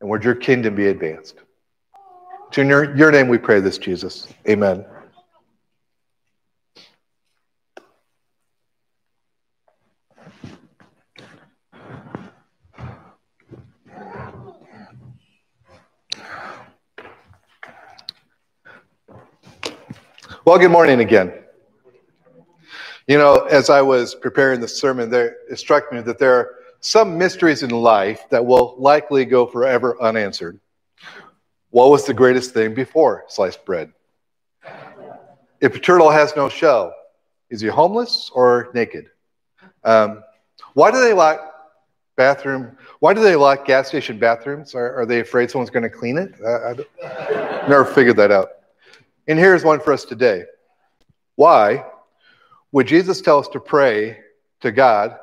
and would your kingdom be advanced. To your, your name we pray this, Jesus. Amen. Well, good morning again. You know, as I was preparing the sermon, there it struck me that there some mysteries in life that will likely go forever unanswered. What was the greatest thing before sliced bread? If a turtle has no shell, is he homeless or naked? Um, why do they lock bathroom? Why do they lock gas station bathrooms? Are, are they afraid someone's going to clean it? I, I never figured that out. And here's one for us today. Why would Jesus tell us to pray to God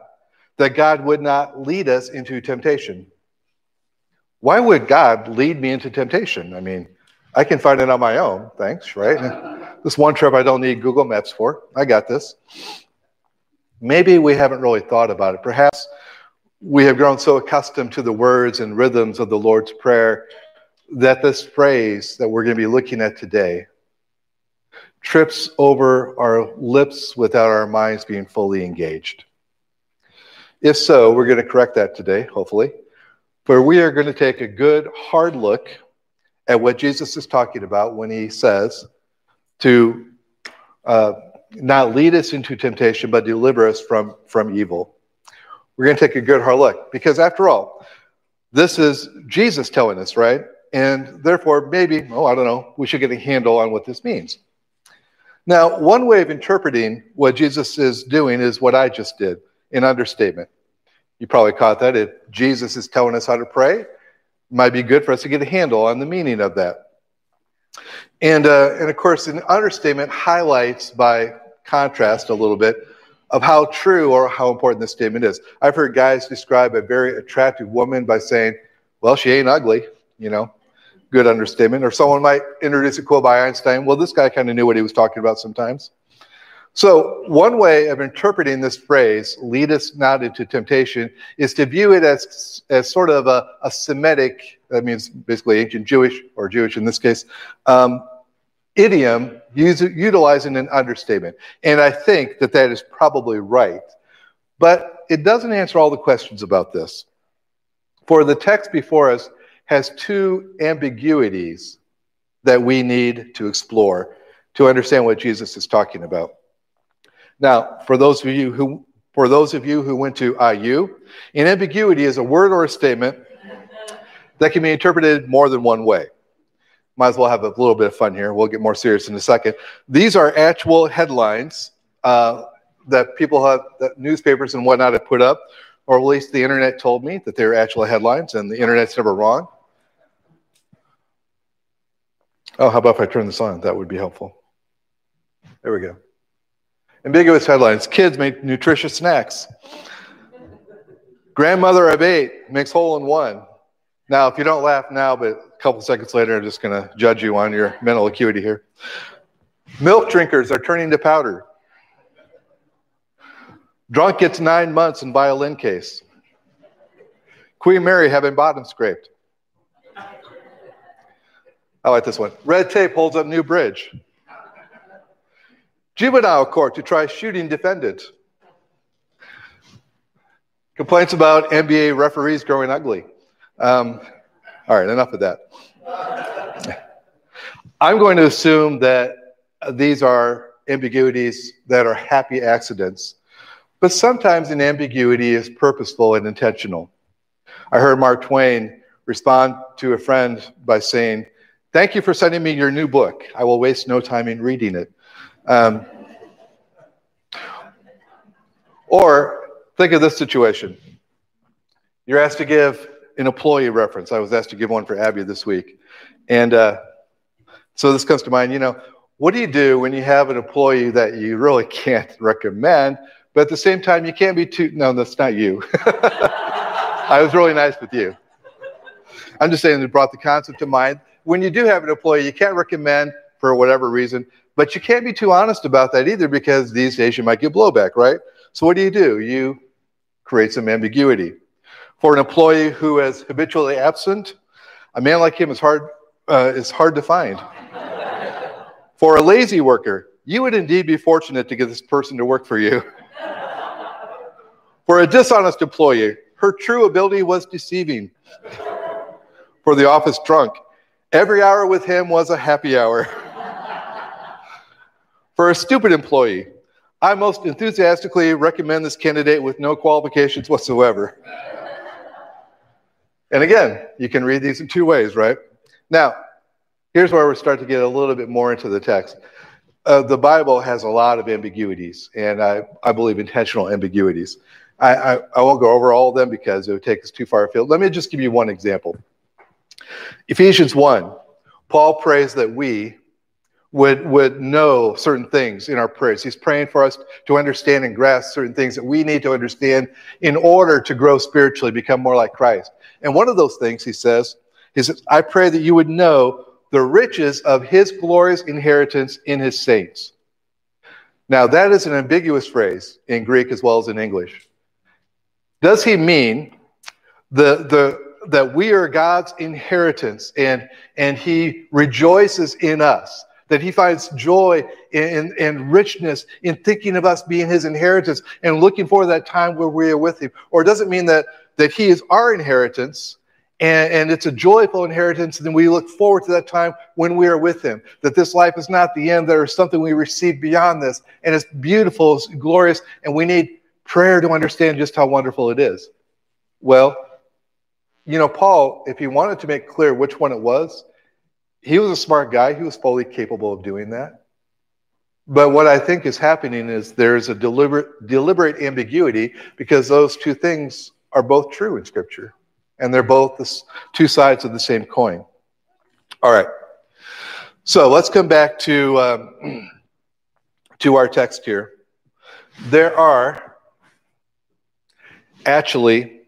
that God would not lead us into temptation? Why would God lead me into temptation? I mean, I can find it on my own, thanks, right? this one trip I don't need Google Maps for. I got this. Maybe we haven't really thought about it. Perhaps we have grown so accustomed to the words and rhythms of the Lord's Prayer that this phrase that we're going to be looking at today trips over our lips without our minds being fully engaged. If so, we're going to correct that today, hopefully. For we are going to take a good, hard look at what Jesus is talking about when he says to uh, not lead us into temptation, but deliver us from, from evil. We're going to take a good, hard look because, after all, this is Jesus telling us, right? And therefore, maybe, oh, I don't know, we should get a handle on what this means. Now, one way of interpreting what Jesus is doing is what I just did an understatement. You probably caught that. If Jesus is telling us how to pray, it might be good for us to get a handle on the meaning of that. And, uh, and of course, an understatement highlights by contrast a little bit of how true or how important this statement is. I've heard guys describe a very attractive woman by saying, well, she ain't ugly, you know good understatement. Or someone might introduce a quote by Einstein. Well, this guy kind of knew what he was talking about sometimes. So, one way of interpreting this phrase, lead us not into temptation, is to view it as, as sort of a, a Semitic, that means basically ancient Jewish, or Jewish in this case, um, idiom use, utilizing an understatement. And I think that that is probably right. But it doesn't answer all the questions about this. For the text before us has two ambiguities that we need to explore to understand what Jesus is talking about. Now, for those of you who for those of you who went to IU, an ambiguity is a word or a statement that can be interpreted more than one way. Might as well have a little bit of fun here. We'll get more serious in a second. These are actual headlines uh, that people have, that newspapers and whatnot have put up, or at least the internet told me that they're actual headlines, and the internet's never wrong. Oh, how about if I turn this on? That would be helpful. There we go. Ambiguous headlines Kids make nutritious snacks. Grandmother of eight makes hole in one. Now, if you don't laugh now, but a couple seconds later, I'm just going to judge you on your mental acuity here. Milk drinkers are turning to powder. Drunk gets nine months in violin case. Queen Mary having bottom scraped. I like this one. Red tape holds up new bridge. Juvenile court to try shooting defendant. Complaints about NBA referees growing ugly. Um, all right, enough of that. I'm going to assume that these are ambiguities that are happy accidents, but sometimes an ambiguity is purposeful and intentional. I heard Mark Twain respond to a friend by saying, Thank you for sending me your new book. I will waste no time in reading it. Um, or think of this situation you're asked to give an employee reference. I was asked to give one for Abby this week. And uh, so this comes to mind you know, what do you do when you have an employee that you really can't recommend, but at the same time, you can't be too. No, that's not you. I was really nice with you. I'm just saying it brought the concept to mind when you do have an employee you can't recommend for whatever reason, but you can't be too honest about that either because these days you might get blowback, right? So what do you do? You create some ambiguity. For an employee who is habitually absent, A man like him is hard, uh, is hard to find. for a lazy worker, you would indeed be fortunate to get this person to work for you. for a dishonest employee, her true ability was deceiving. for the office drunk, every hour with him was a happy hour. for a stupid employee, I most enthusiastically recommend this candidate with no qualifications whatsoever. and again, you can read these in two ways, right? Now, here's where we start to get a little bit more into the text. Uh, the Bible has a lot of ambiguities, and I, I believe intentional ambiguities. I, I, I won't go over all of them because it would take us too far afield. Let me just give you one example. Ephesians 1, Paul prays that we, would, would know certain things in our prayers. He's praying for us to understand and grasp certain things that we need to understand in order to grow spiritually, become more like Christ. And one of those things, he says, is I pray that you would know the riches of his glorious inheritance in his saints. Now, that is an ambiguous phrase in Greek as well as in English. Does he mean the, the, that we are God's inheritance and, and he rejoices in us? That he finds joy and richness in thinking of us being his inheritance and looking for that time where we are with him. Or does it mean that, that he is our inheritance and, and it's a joyful inheritance and then we look forward to that time when we are with him? That this life is not the end, there is something we receive beyond this and it's beautiful, it's glorious, and we need prayer to understand just how wonderful it is. Well, you know, Paul, if he wanted to make clear which one it was, he was a smart guy. He was fully capable of doing that. But what I think is happening is there's a deliberate, deliberate ambiguity because those two things are both true in Scripture. And they're both the two sides of the same coin. All right. So let's come back to, um, to our text here. There are actually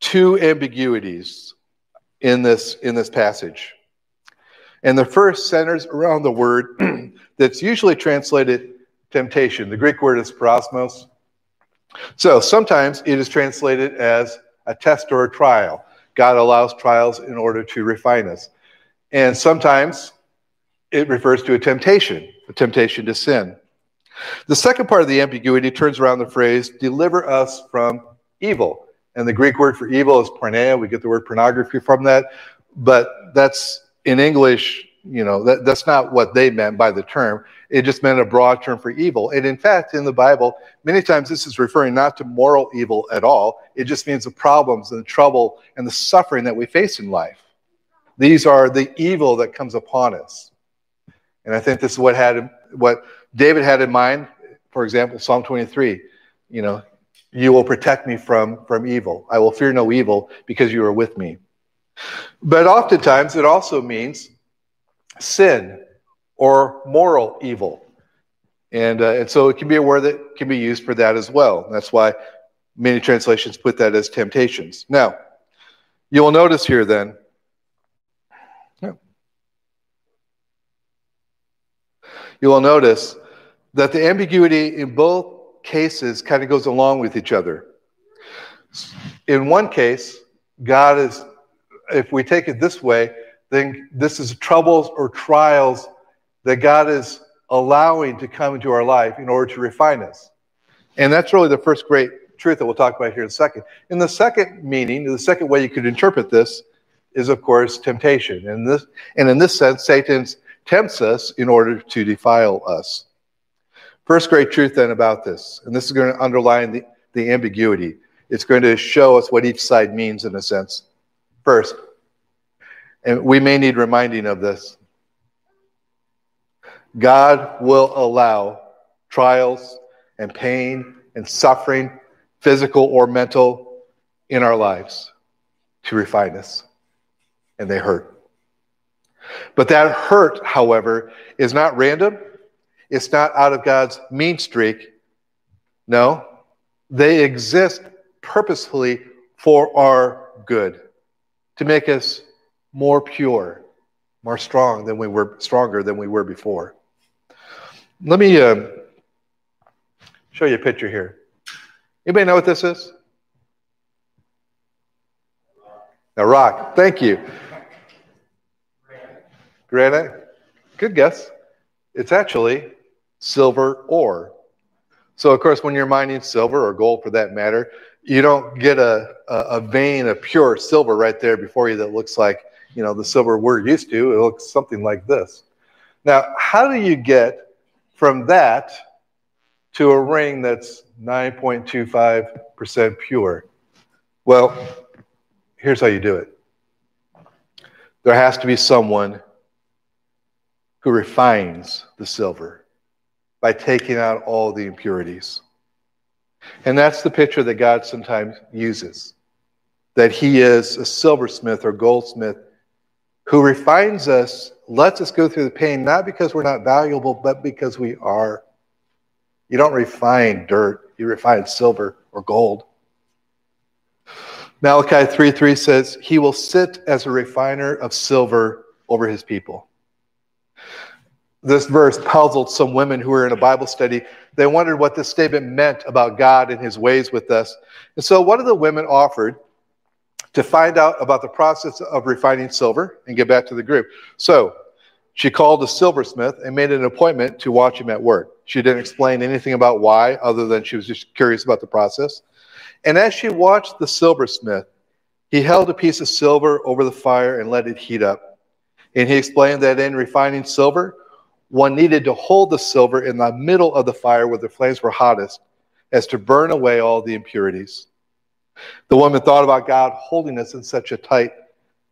two ambiguities in this, in this passage. And the first centers around the word that's usually translated temptation. The Greek word is peirasmos. So sometimes it is translated as a test or a trial. God allows trials in order to refine us. And sometimes it refers to a temptation, a temptation to sin. The second part of the ambiguity turns around the phrase, deliver us from evil. And the Greek word for evil is porneia. We get the word pornography from that. But that's in English, you know, that, that's not what they meant by the term. It just meant a broad term for evil. And in fact, in the Bible, many times this is referring not to moral evil at all. It just means the problems and the trouble and the suffering that we face in life. These are the evil that comes upon us. And I think this is what had what David had in mind. For example, Psalm 23, you know, you will protect me from, from evil. I will fear no evil because you are with me. But oftentimes it also means sin or moral evil. And, uh, and so it can be a word that can be used for that as well. that's why many translations put that as temptations. Now, you will notice here then, you will notice that the ambiguity in both cases kind of goes along with each other. In one case, God is if we take it this way, then this is troubles or trials that God is allowing to come into our life in order to refine us. And that's really the first great truth that we'll talk about here in a second. In the second meaning, the second way you could interpret this is, of course, temptation. And, this, and in this sense, Satan tempts us in order to defile us. First great truth then about this, and this is going to underline the, the ambiguity. It's going to show us what each side means in a sense. First, and we may need reminding of this God will allow trials and pain and suffering, physical or mental, in our lives to refine us. And they hurt. But that hurt, however, is not random. It's not out of God's mean streak. No, they exist purposefully for our good to make us more pure, more strong than we were stronger than we were before. Let me uh, show you a picture here. Anybody know what this is? A rock. Thank you. Granite? Good guess. It's actually silver ore. So, of course, when you're mining silver or gold for that matter, you don't get a, a, vein of pure silver right there before you that looks like, you know, the silver we're used to. It looks something like this. Now, how do you get from that to a ring that's 9.25% pure? Well, here's how you do it there has to be someone who refines the silver by taking out all the impurities. And that's the picture that God sometimes uses that He is a silversmith or goldsmith who refines us, lets us go through the pain, not because we're not valuable, but because we are. You don't refine dirt, you refine silver or gold. Malachi 3 3 says, He will sit as a refiner of silver over his people. This verse puzzled some women who were in a Bible study. They wondered what this statement meant about God and his ways with us. And so one of the women offered to find out about the process of refining silver and get back to the group. So she called a silversmith and made an appointment to watch him at work. She didn't explain anything about why, other than she was just curious about the process. And as she watched the silversmith, he held a piece of silver over the fire and let it heat up. And he explained that in refining silver, one needed to hold the silver in the middle of the fire where the flames were hottest, as to burn away all the impurities. The woman thought about God holding us in such a tight,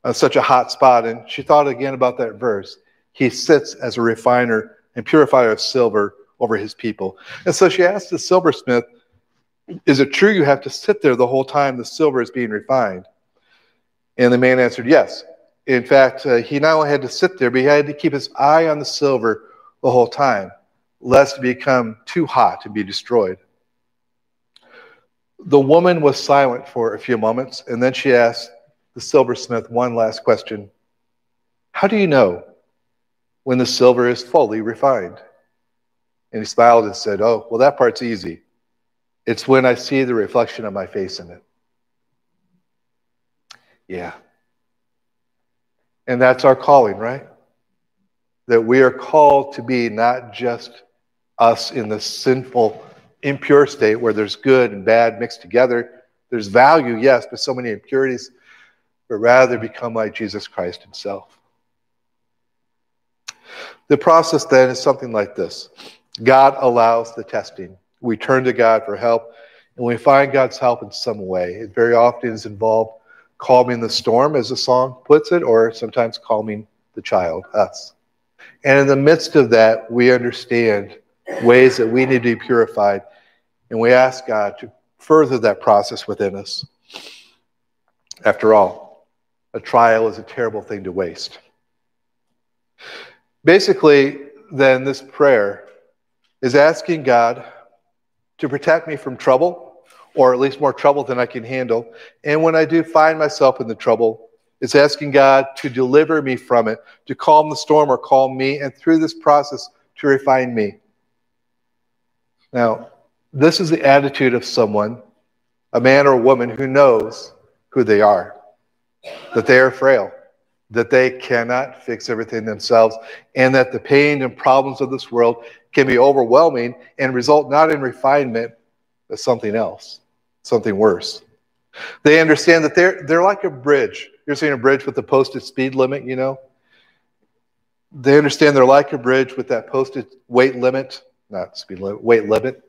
uh, such a hot spot, and she thought again about that verse. He sits as a refiner and purifier of silver over his people. And so she asked the silversmith, Is it true you have to sit there the whole time the silver is being refined? And the man answered, Yes. In fact, uh, he not only had to sit there, but he had to keep his eye on the silver the whole time, lest it become too hot to be destroyed. The woman was silent for a few moments, and then she asked the silversmith one last question How do you know when the silver is fully refined? And he smiled and said, Oh, well, that part's easy. It's when I see the reflection of my face in it. Yeah. And that's our calling, right? that we are called to be not just us in the sinful, impure state where there's good and bad mixed together. There's value, yes, but so many impurities, but rather become like Jesus Christ himself. The process then is something like this God allows the testing. We turn to God for help, and we find God's help in some way. It very often is involved calming the storm, as the song puts it, or sometimes calming the child, us. And in the midst of that, we understand ways that we need to be purified. And we ask God to further that process within us. After all, a trial is a terrible thing to waste. Basically, then, this prayer is asking God to protect me from trouble, or at least more trouble than I can handle. And when I do find myself in the trouble, it's asking God to deliver me from it, to calm the storm or calm me, and through this process to refine me. Now, this is the attitude of someone, a man or a woman, who knows who they are, that they are frail, that they cannot fix everything themselves, and that the pain and problems of this world can be overwhelming and result not in refinement, but something else, something worse. They understand that they're, they're like a bridge You're seeing a bridge with the posted speed limit, you know? They understand they're like a bridge with that posted weight limit, not speed limit, weight limit.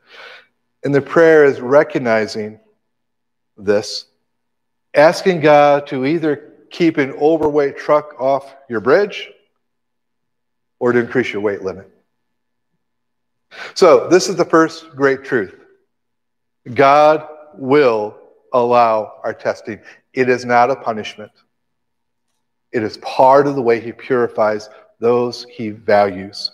And the prayer is recognizing this, asking God to either keep an overweight truck off your bridge or to increase your weight limit. So, this is the first great truth God will allow our testing, it is not a punishment. It is part of the way he purifies those he values.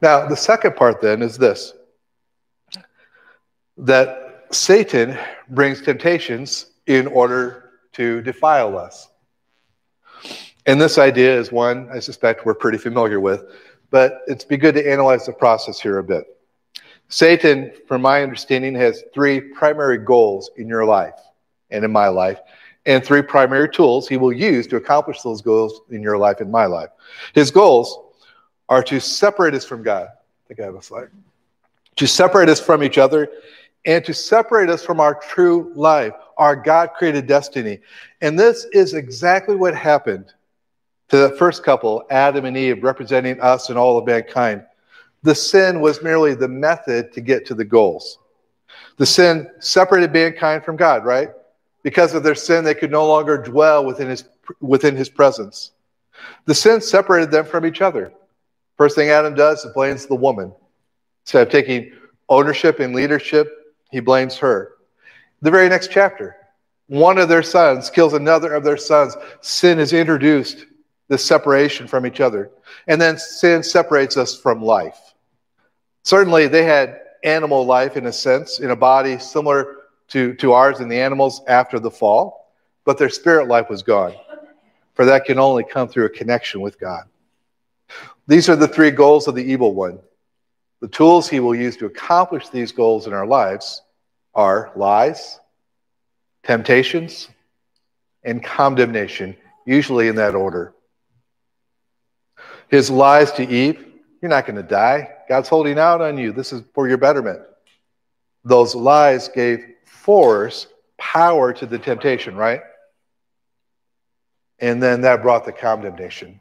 Now, the second part then is this that Satan brings temptations in order to defile us. And this idea is one I suspect we're pretty familiar with, but it's be good to analyze the process here a bit. Satan, from my understanding, has three primary goals in your life and in my life and three primary tools he will use to accomplish those goals in your life and my life. His goals are to separate us from God. I think I have a slide. To separate us from each other and to separate us from our true life, our God created destiny. And this is exactly what happened to the first couple, Adam and Eve, representing us and all of mankind. The sin was merely the method to get to the goals. The sin separated mankind from God, right? Because of their sin, they could no longer dwell within his, within his presence. The sin separated them from each other. First thing Adam does is blames the woman. Instead of taking ownership and leadership, he blames her. The very next chapter, one of their sons kills another of their sons. Sin is introduced, this separation from each other. And then sin separates us from life. Certainly, they had animal life in a sense, in a body similar to, to ours and the animals after the fall, but their spirit life was gone. For that can only come through a connection with God. These are the three goals of the evil one. The tools he will use to accomplish these goals in our lives are lies, temptations, and condemnation, usually in that order. His lies to Eve, you're not going to die. God's holding out on you. This is for your betterment. Those lies gave force, power to the temptation, right? And then that brought the condemnation.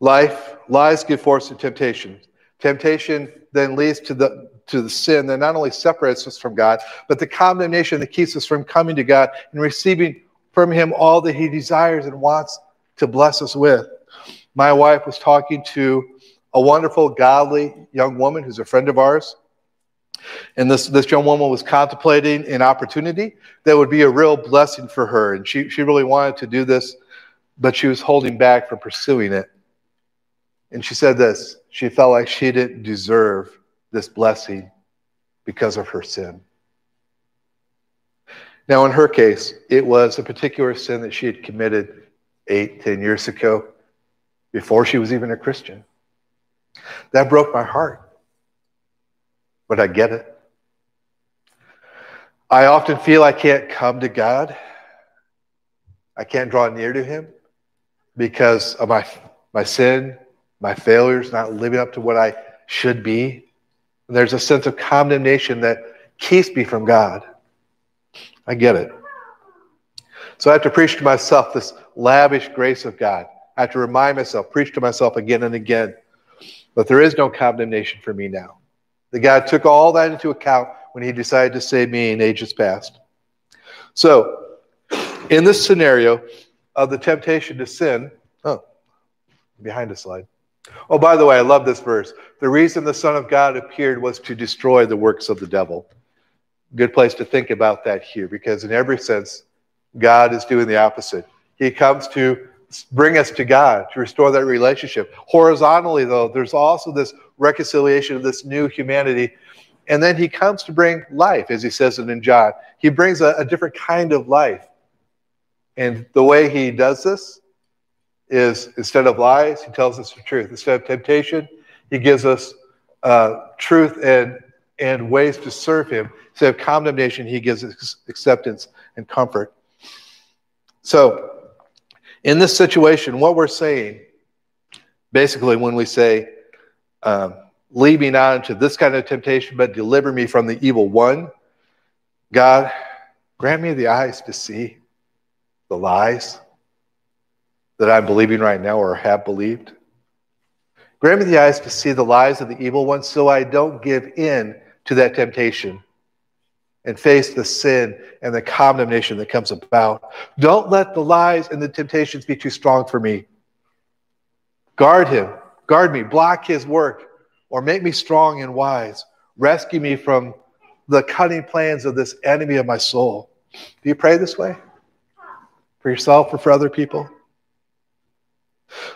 Life, lies give force to temptation. Temptation then leads to the to the sin that not only separates us from God, but the condemnation that keeps us from coming to God and receiving from Him all that He desires and wants to bless us with. My wife was talking to a wonderful, godly young woman who's a friend of ours. And this, this young woman was contemplating an opportunity that would be a real blessing for her. And she, she really wanted to do this, but she was holding back from pursuing it. And she said this she felt like she didn't deserve this blessing because of her sin. Now, in her case, it was a particular sin that she had committed eight, ten years ago before she was even a Christian. That broke my heart. But I get it. I often feel I can't come to God. I can't draw near to Him because of my, my sin, my failures, not living up to what I should be. And there's a sense of condemnation that keeps me from God. I get it. So I have to preach to myself this lavish grace of God. I have to remind myself, preach to myself again and again but there is no condemnation for me now. The God took all that into account when he decided to save me in ages past. So, in this scenario of the temptation to sin, oh, behind a slide. Oh, by the way, I love this verse. The reason the Son of God appeared was to destroy the works of the devil. Good place to think about that here, because in every sense, God is doing the opposite. He comes to bring us to God, to restore that relationship. Horizontally, though, there's also this reconciliation of this new humanity. And then he comes to bring life, as he says it in John. He brings a, a different kind of life. And the way he does this is instead of lies, he tells us the truth. Instead of temptation, he gives us uh, truth and, and ways to serve him. Instead of condemnation, he gives us acceptance and comfort. So, in this situation, what we're saying, basically, when we say, um, lead me not into this kind of temptation, but deliver me from the evil one, God, grant me the eyes to see the lies that I'm believing right now or have believed. Grant me the eyes to see the lies of the evil one so I don't give in to that temptation and face the sin and the condemnation that comes about. Don't let the lies and the temptations be too strong for me. Guard him, guard me, block his work, or make me strong and wise. Rescue me from the cunning plans of this enemy of my soul. Do you pray this way? For yourself or for other people?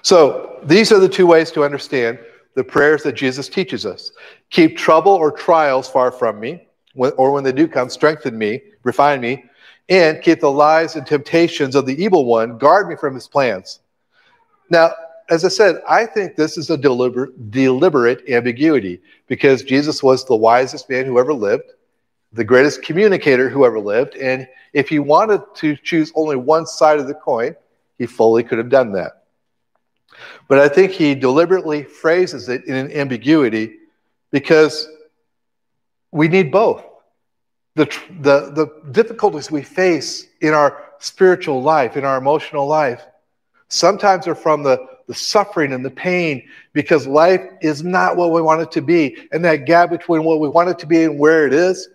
So, these are the two ways to understand the prayers that Jesus teaches us. Keep trouble or trials far from me or when they do come, strengthen me, refine me, and keep the lies and temptations of the evil one, guard me from his plans. Now, as I said, I think this is a deliberate, deliberate ambiguity because Jesus was the wisest man who ever lived. the greatest communicator who ever lived. And if he wanted to choose only one side of the coin, he fully could have done that. But I think he deliberately phrases it in an ambiguity because we need both. The, the, the difficulties we face in our spiritual life, in our emotional life, sometimes are from the, the suffering and the pain because life is not what we want it to be. And that gap between what we want it to be and where it is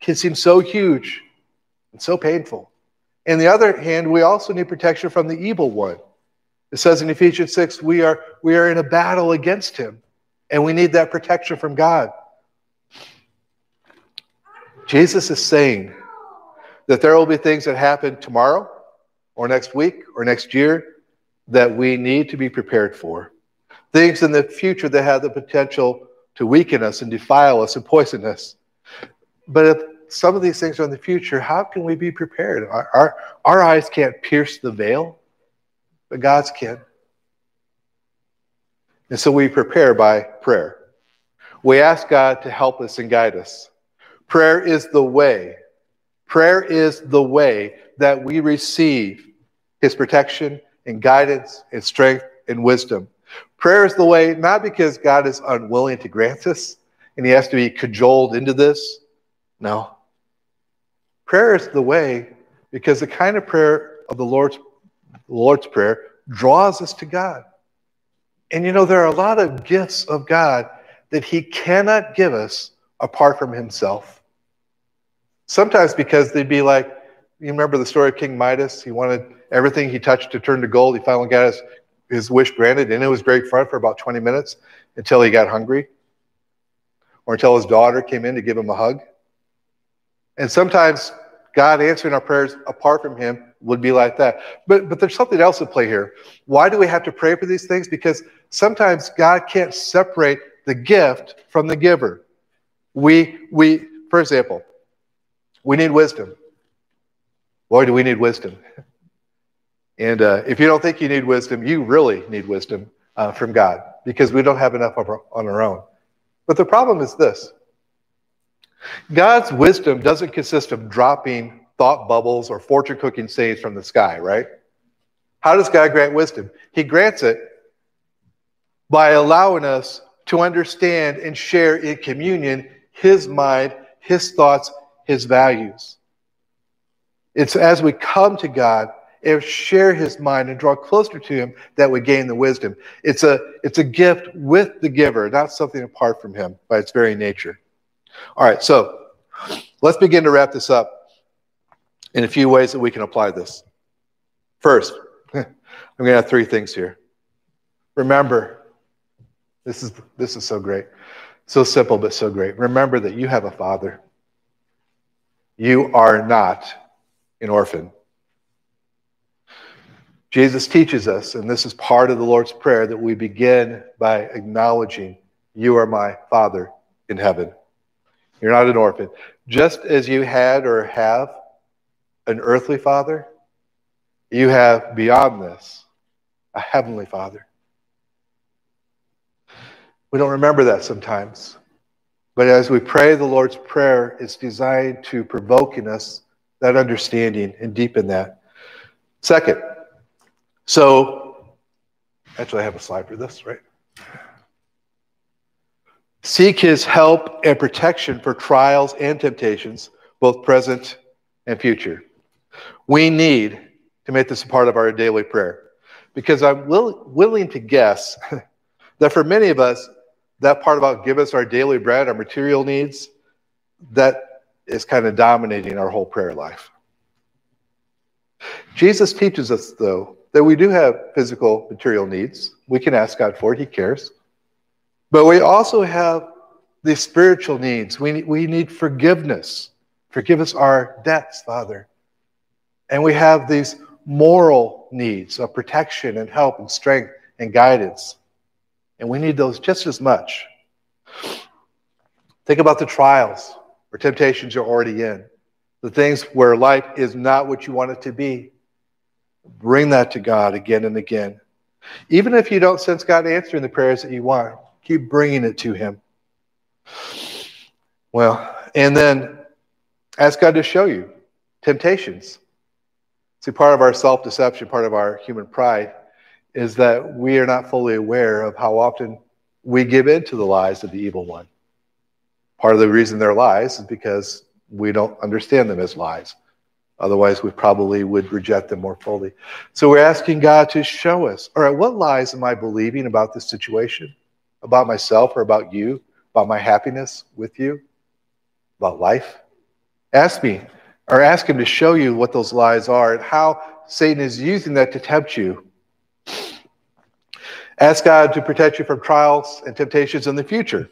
can seem so huge and so painful. On the other hand, we also need protection from the evil one. It says in Ephesians 6, we are, we are in a battle against him, and we need that protection from God. Jesus is saying that there will be things that happen tomorrow, or next week, or next year that we need to be prepared for. Things in the future that have the potential to weaken us and defile us and poison us. But if some of these things are in the future, how can we be prepared? Our, our, our eyes can't pierce the veil, but God's can. And so we prepare by prayer. We ask God to help us and guide us. Prayer is the way. Prayer is the way that we receive His protection and guidance and strength and wisdom. Prayer is the way, not because God is unwilling to grant us and He has to be cajoled into this. No. Prayer is the way because the kind of prayer of the Lord's, the Lord's Prayer draws us to God. And you know, there are a lot of gifts of God that He cannot give us apart from Himself. Sometimes because they'd be like, you remember the story of King Midas? He wanted everything he touched to turn to gold. He finally got his, his wish granted, and it was great fun for about 20 minutes until he got hungry or until his daughter came in to give him a hug. And sometimes God answering our prayers apart from Him would be like that. But, but there's something else at play here. Why do we have to pray for these things? Because sometimes God can't separate the gift from the giver. We, we for example, we need wisdom. Boy, do we need wisdom. And uh, if you don't think you need wisdom, you really need wisdom uh, from God because we don't have enough our, on our own. But the problem is this God's wisdom doesn't consist of dropping thought bubbles or fortune cooking sayings from the sky, right? How does God grant wisdom? He grants it by allowing us to understand and share in communion His mind, His thoughts, His values. It's as we come to God and share His mind and draw closer to Him that we gain the wisdom. It's a, it's a gift with the giver, not something apart from Him by its very nature. All right, so let's begin to wrap this up in a few ways that we can apply this. First, I'm going to have three things here. Remember, this is, this is so great. So simple, but so great. Remember that you have a father. You are not an orphan. Jesus teaches us, and this is part of the Lord's Prayer, that we begin by acknowledging, You are my Father in heaven. You're not an orphan. Just as you had or have an earthly father, you have beyond this a heavenly father. We don't remember that sometimes. But as we pray the Lord's Prayer, it's designed to provoke in us that understanding and deepen that. Second, so actually, I have a slide for this, right? Seek his help and protection for trials and temptations, both present and future. We need to make this a part of our daily prayer because I'm will, willing to guess that for many of us, that part about give us our daily bread, our material needs, that is kind of dominating our whole prayer life. Jesus teaches us, though, that we do have physical material needs. We can ask God for it, He cares. But we also have the spiritual needs. We, we need forgiveness. Forgive us our debts, Father. And we have these moral needs of protection and help and strength and guidance. And we need those just as much. Think about the trials or temptations you're already in, the things where life is not what you want it to be. Bring that to God again and again. Even if you don't sense God answering the prayers that you want, Keep bringing it to Him. Well, and then Ask God to show you temptations. See, part of our self deception, part of our human pride, is that we are not fully aware of how often we give in to the lies of the evil one. Part of the reason they're lies is because we don't understand them as lies. Otherwise, we probably would reject them more fully. So we're asking God to show us all right, what lies am I believing about this situation, about myself or about you, about my happiness with you, about life? Ask me, or ask Him to show you what those lies are and how Satan is using that to tempt you. Ask God to protect you from trials and temptations in the future,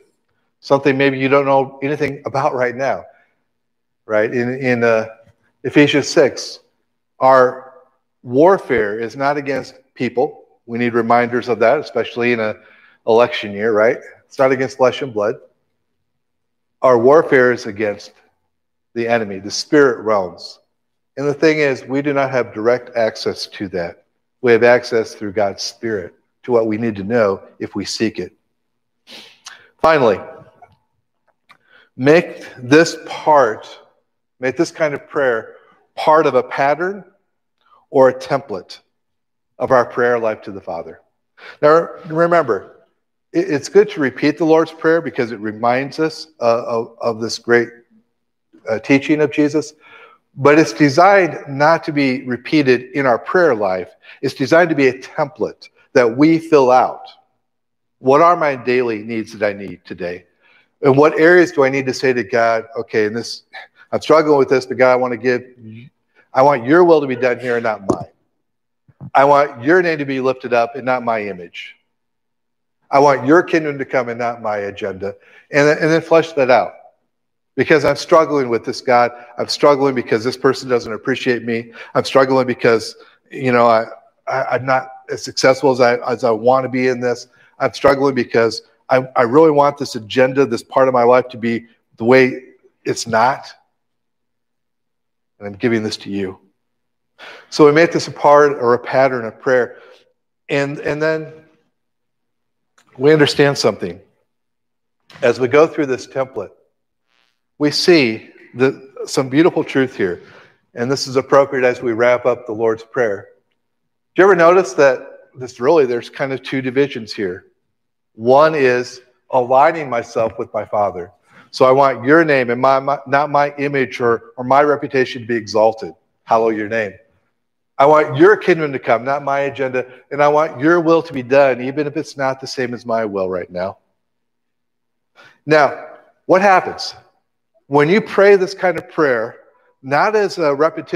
something maybe you don't know anything about right now. Right? In, in uh, Ephesians 6, our warfare is not against people. We need reminders of that, especially in an election year, right? It's not against flesh and blood. Our warfare is against the enemy, the spirit realms. And the thing is, we do not have direct access to that. We have access through God's Spirit to what we need to know if we seek it. Finally, make this part, make this kind of prayer part of a pattern or a template of our prayer life to the Father. Now, remember, it's good to repeat the Lord's Prayer because it reminds us uh, of, this great uh, teaching of Jesus, but it's designed not to be repeated in our prayer life. It's designed to be a template that we fill out. What are my daily needs that I need today? And what areas do I need to say to God, okay, and this, I'm struggling with this, but God, I want to give, I want your will to be done here and not mine. I want your name to be lifted up and not my image. I want your kingdom to come and not my agenda. And, and then flesh that out because I'm struggling with this God. I'm struggling because this person doesn't appreciate me. I'm struggling because, you know, I, I, am not as successful as I, as I want to be in this. I'm struggling because I, I really want this agenda, this part of my life to be the way it's not. And I'm giving this to you. So we make this a part or a pattern of prayer. And, and then we understand something. As we go through this template, we see the, some beautiful truth here. And this is appropriate as we wrap up the Lord's Prayer. Do you ever notice that this really, there's kind of two divisions here? One is aligning myself with my Father. So I want your name and my, my, not my image or, or my reputation to be exalted. Hallow your name. I want your kingdom to come, not my agenda. And I want your will to be done, even if it's not the same as my will right now. Now, what happens? When you pray this kind of prayer, not as a repetition,